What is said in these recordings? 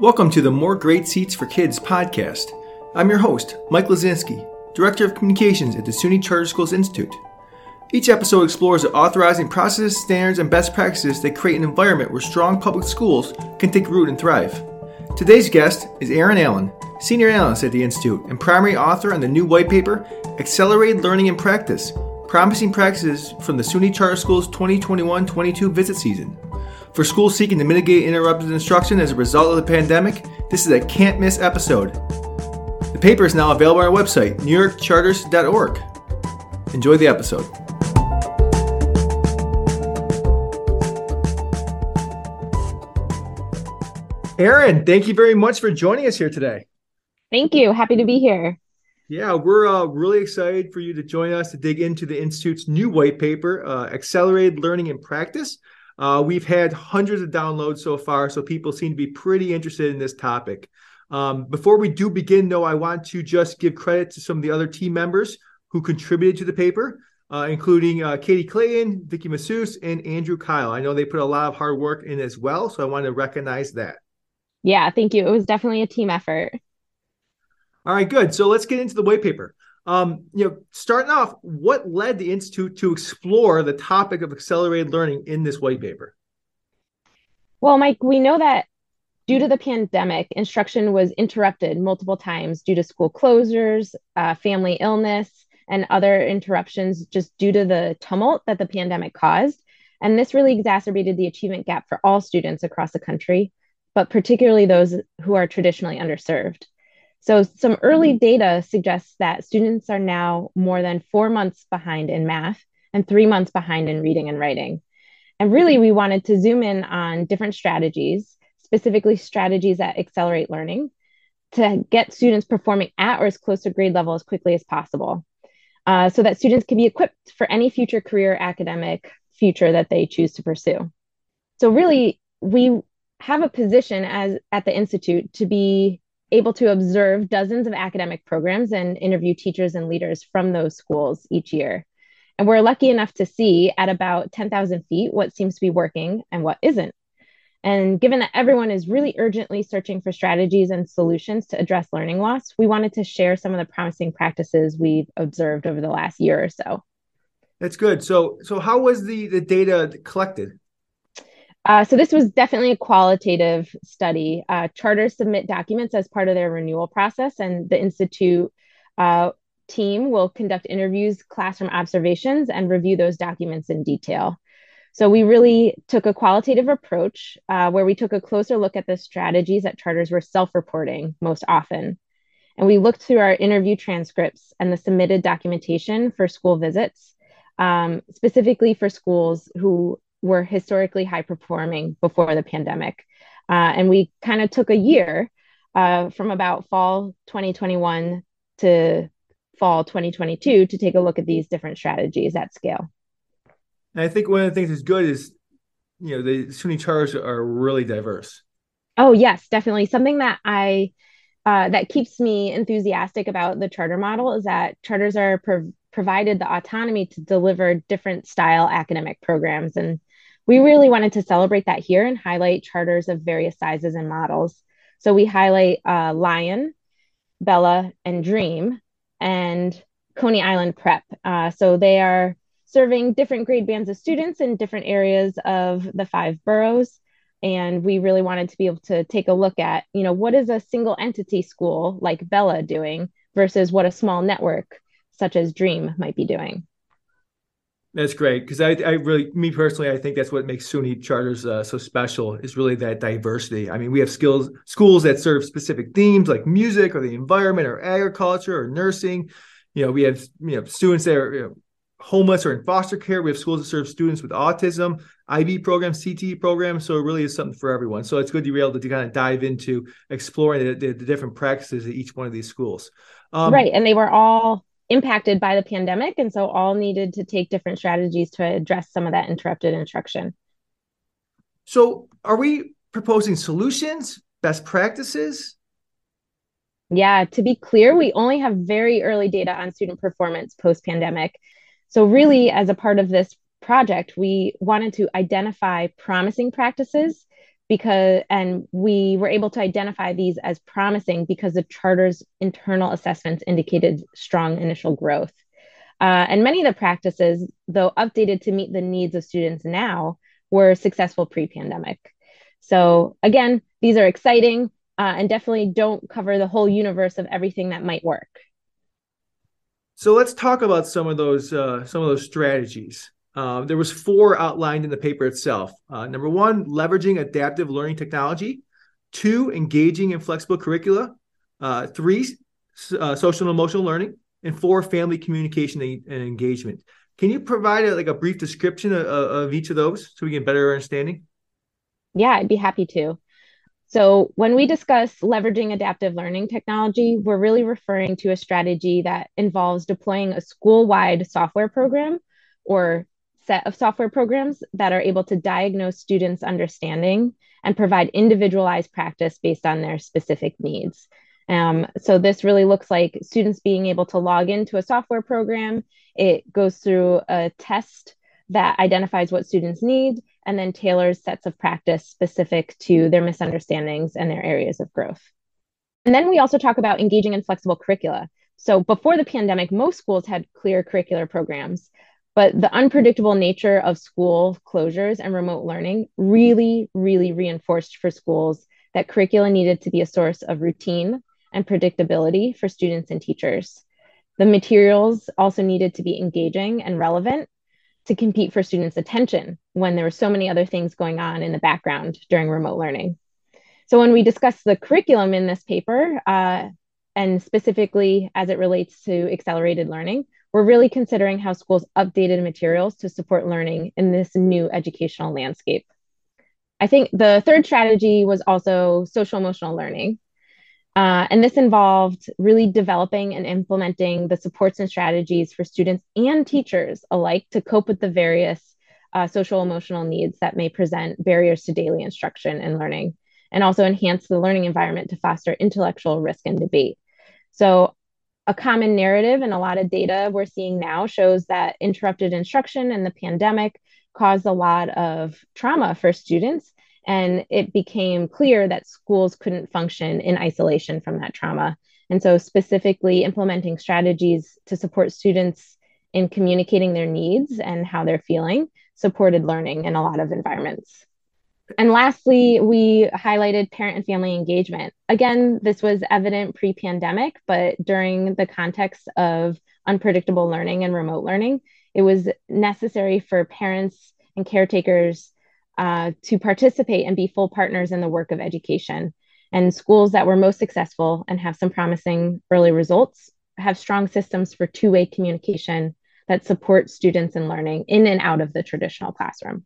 Welcome to the More Great Seats for Kids podcast. I'm your host, Mike Lazinski, Director of Communications at the SUNY Charter Schools Institute. Each episode explores the authorizing processes, standards, and best practices that create an environment where strong public schools can take root and thrive. Today's guest is Aaron Allen, Senior Analyst at the Institute and primary author on the new white paper, Accelerated Learning and Practice Promising Practices from the SUNY Charter Schools 2021 22 visit season. For schools seeking to mitigate interrupted instruction as a result of the pandemic, this is a can't miss episode. The paper is now available on our website, newyorkcharters.org. Enjoy the episode. Aaron, thank you very much for joining us here today. Thank you. Happy to be here. Yeah, we're uh, really excited for you to join us to dig into the Institute's new white paper, uh, Accelerated Learning and Practice uh, we've had hundreds of downloads so far, so people seem to be pretty interested in this topic. Um, before we do begin, though, I want to just give credit to some of the other team members who contributed to the paper, uh, including uh, Katie Clayton, Vicky Massus, and Andrew Kyle. I know they put a lot of hard work in as well, so I want to recognize that. Yeah, thank you. It was definitely a team effort. All right, good. So let's get into the white paper. Um, you know, starting off, what led the Institute to explore the topic of accelerated learning in this white paper? Well, Mike, we know that due to the pandemic, instruction was interrupted multiple times due to school closures, uh, family illness, and other interruptions just due to the tumult that the pandemic caused. And this really exacerbated the achievement gap for all students across the country, but particularly those who are traditionally underserved. So, some early mm-hmm. data suggests that students are now more than four months behind in math and three months behind in reading and writing. And really, we wanted to zoom in on different strategies, specifically strategies that accelerate learning to get students performing at or as close to grade level as quickly as possible uh, so that students can be equipped for any future career academic future that they choose to pursue. So, really, we have a position as at the Institute to be able to observe dozens of academic programs and interview teachers and leaders from those schools each year. And we're lucky enough to see at about 10,000 feet what seems to be working and what isn't. And given that everyone is really urgently searching for strategies and solutions to address learning loss, we wanted to share some of the promising practices we've observed over the last year or so. That's good. So, so how was the the data collected? Uh, so this was definitely a qualitative study. Uh, charters submit documents as part of their renewal process, and the institute uh, team will conduct interviews, classroom observations, and review those documents in detail. So we really took a qualitative approach uh, where we took a closer look at the strategies that charters were self-reporting most often. And we looked through our interview transcripts and the submitted documentation for school visits, um, specifically for schools who were historically high performing before the pandemic. Uh, and we kind of took a year uh, from about fall 2021 to fall 2022 to take a look at these different strategies at scale. And I think one of the things that's good is, you know, the SUNY charters are really diverse. Oh yes, definitely. Something that I uh, that keeps me enthusiastic about the charter model is that charters are pro- provided the autonomy to deliver different style academic programs and we really wanted to celebrate that here and highlight charters of various sizes and models. So we highlight uh, Lion, Bella, and Dream, and Coney Island Prep. Uh, so they are serving different grade bands of students in different areas of the five boroughs. And we really wanted to be able to take a look at, you know, what is a single entity school like Bella doing versus what a small network such as Dream might be doing. That's great because I, I really, me personally, I think that's what makes SUNY charters uh, so special is really that diversity. I mean, we have skills schools that serve specific themes like music or the environment or agriculture or nursing. You know, we have you know students that are you know, homeless or in foster care. We have schools that serve students with autism, IB programs, CTE programs. So it really is something for everyone. So it's good to be able to, to kind of dive into exploring the, the, the, different practices at each one of these schools. Um, right, and they were all impacted by the pandemic. And so all needed to take different strategies to address some of that interrupted instruction. So are we proposing solutions, best practices? Yeah, to be clear, we only have very early data on student performance post pandemic. So, really, as a part of this project, we wanted to identify promising practices because and we were able to identify these as promising because the charter's internal assessments indicated strong initial growth. Uh, and many of the practices, though updated to meet the needs of students now, were successful pre-pandemic. So again, these are exciting uh, and definitely don't cover the whole universe of everything that might work. So let's talk about some of those uh, some of those strategies. Uh, there was four outlined in the paper itself. Uh, number one, leveraging adaptive learning technology. Two, engaging in flexible curricula. Uh, three, uh, social and emotional learning. And four, family communication and, and engagement. Can you provide a, like a brief description of, of each of those so we get better understanding? Yeah, I'd be happy to. So, when we discuss leveraging adaptive learning technology, we're really referring to a strategy that involves deploying a school wide software program or set of software programs that are able to diagnose students' understanding and provide individualized practice based on their specific needs. Um, so this really looks like students being able to log into a software program. It goes through a test that identifies what students need and then tailors sets of practice specific to their misunderstandings and their areas of growth. And then we also talk about engaging in flexible curricula. So before the pandemic, most schools had clear curricular programs, but the unpredictable nature of school closures and remote learning really, really reinforced for schools that curricula needed to be a source of routine and predictability for students and teachers. The materials also needed to be engaging and relevant to compete for students' attention when there were so many other things going on in the background during remote learning. So, when we discuss the curriculum in this paper, uh, and specifically as it relates to accelerated learning, we're really considering how schools updated materials to support learning in this new educational landscape. I think the third strategy was also social emotional learning. Uh, and this involved really developing and implementing the supports and strategies for students and teachers alike to cope with the various uh, social emotional needs that may present barriers to daily instruction and learning, and also enhance the learning environment to foster intellectual risk and debate. So, a common narrative and a lot of data we're seeing now shows that interrupted instruction and the pandemic caused a lot of trauma for students. And it became clear that schools couldn't function in isolation from that trauma. And so, specifically, implementing strategies to support students in communicating their needs and how they're feeling supported learning in a lot of environments. And lastly, we highlighted parent and family engagement. Again, this was evident pre pandemic, but during the context of unpredictable learning and remote learning, it was necessary for parents and caretakers uh, to participate and be full partners in the work of education. And schools that were most successful and have some promising early results have strong systems for two way communication that support students in learning in and out of the traditional classroom.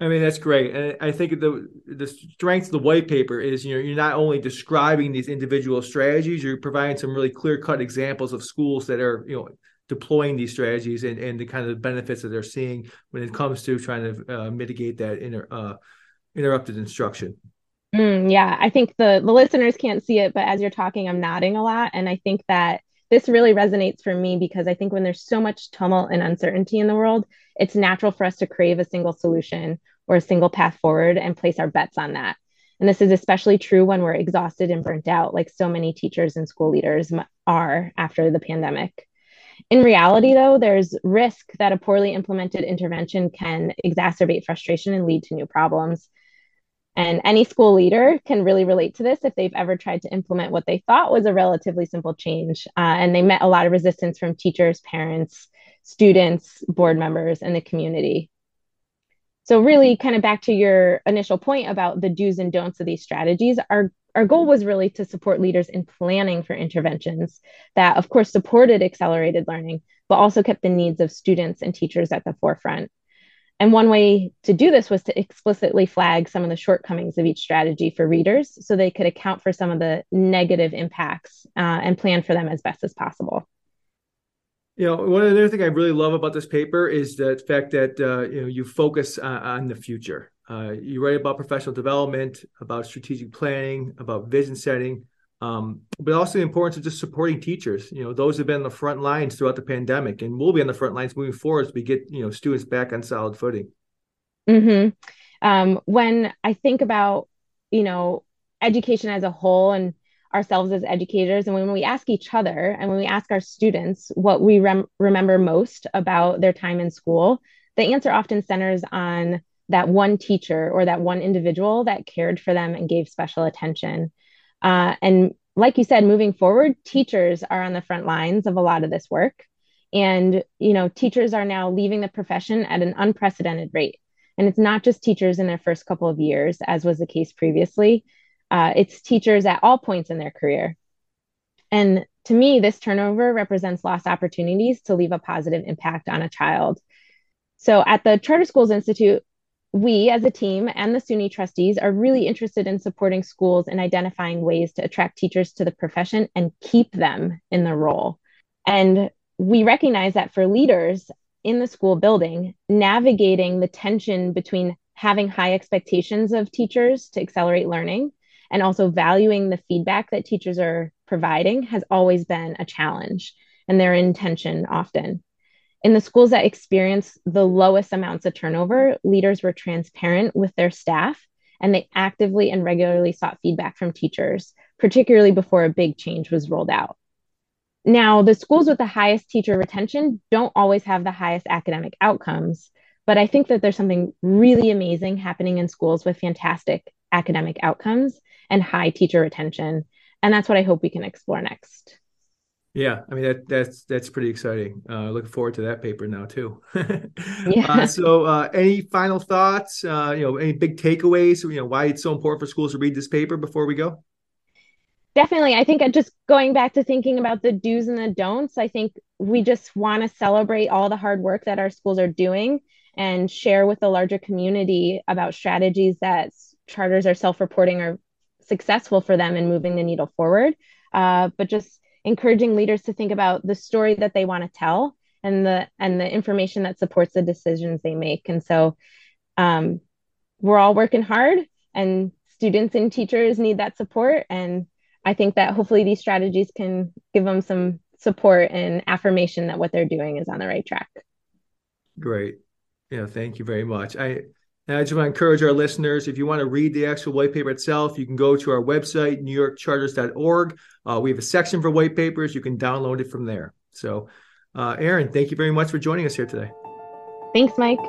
I mean, that's great. And I think the the strength of the white paper is, you know, you're not only describing these individual strategies, you're providing some really clear cut examples of schools that are, you know, deploying these strategies and, and the kind of benefits that they're seeing when it comes to trying to uh, mitigate that inter, uh, interrupted instruction. Mm, yeah, I think the the listeners can't see it, but as you're talking, I'm nodding a lot, and I think that this really resonates for me because I think when there's so much tumult and uncertainty in the world, it's natural for us to crave a single solution or a single path forward and place our bets on that. And this is especially true when we're exhausted and burnt out, like so many teachers and school leaders are after the pandemic. In reality, though, there's risk that a poorly implemented intervention can exacerbate frustration and lead to new problems. And any school leader can really relate to this if they've ever tried to implement what they thought was a relatively simple change. Uh, and they met a lot of resistance from teachers, parents, students, board members, and the community. So, really, kind of back to your initial point about the do's and don'ts of these strategies, our, our goal was really to support leaders in planning for interventions that, of course, supported accelerated learning, but also kept the needs of students and teachers at the forefront. And one way to do this was to explicitly flag some of the shortcomings of each strategy for readers so they could account for some of the negative impacts uh, and plan for them as best as possible. You know, one other thing I really love about this paper is the fact that uh, you know you focus uh, on the future. Uh, you write about professional development, about strategic planning, about vision setting, um, but also the importance of just supporting teachers. You know, those have been on the front lines throughout the pandemic, and we'll be on the front lines moving forward as we get you know students back on solid footing. Mm-hmm. Um, when I think about, you know, education as a whole and ourselves as educators, and when we ask each other and when we ask our students what we rem- remember most about their time in school, the answer often centers on that one teacher or that one individual that cared for them and gave special attention. Uh, and like you said, moving forward, teachers are on the front lines of a lot of this work. And, you know, teachers are now leaving the profession at an unprecedented rate. And it's not just teachers in their first couple of years, as was the case previously. Uh, it's teachers at all points in their career. And to me, this turnover represents lost opportunities to leave a positive impact on a child. So at the Charter Schools Institute, we as a team and the SUNY trustees are really interested in supporting schools and identifying ways to attract teachers to the profession and keep them in the role. And we recognize that for leaders in the school building, navigating the tension between having high expectations of teachers to accelerate learning and also valuing the feedback that teachers are providing has always been a challenge and they're in tension often. In the schools that experienced the lowest amounts of turnover, leaders were transparent with their staff and they actively and regularly sought feedback from teachers, particularly before a big change was rolled out. Now, the schools with the highest teacher retention don't always have the highest academic outcomes, but I think that there's something really amazing happening in schools with fantastic academic outcomes and high teacher retention. And that's what I hope we can explore next. Yeah, I mean that that's that's pretty exciting. Uh, looking forward to that paper now too. yeah. Uh, so, uh, any final thoughts? Uh, you know, any big takeaways? You know, why it's so important for schools to read this paper before we go? Definitely, I think just going back to thinking about the do's and the don'ts. I think we just want to celebrate all the hard work that our schools are doing and share with the larger community about strategies that charters are self-reporting are successful for them in moving the needle forward. Uh, but just encouraging leaders to think about the story that they want to tell and the and the information that supports the decisions they make. And so um, we're all working hard and students and teachers need that support. And i think that hopefully these strategies can give them some support and affirmation that what they're doing is on the right track. Great. Yeah thank you very much. I and I just want to encourage our listeners if you want to read the actual white paper itself, you can go to our website, newyorkcharters.org. Uh, we have a section for white papers. You can download it from there. So, uh, Aaron, thank you very much for joining us here today. Thanks, Mike.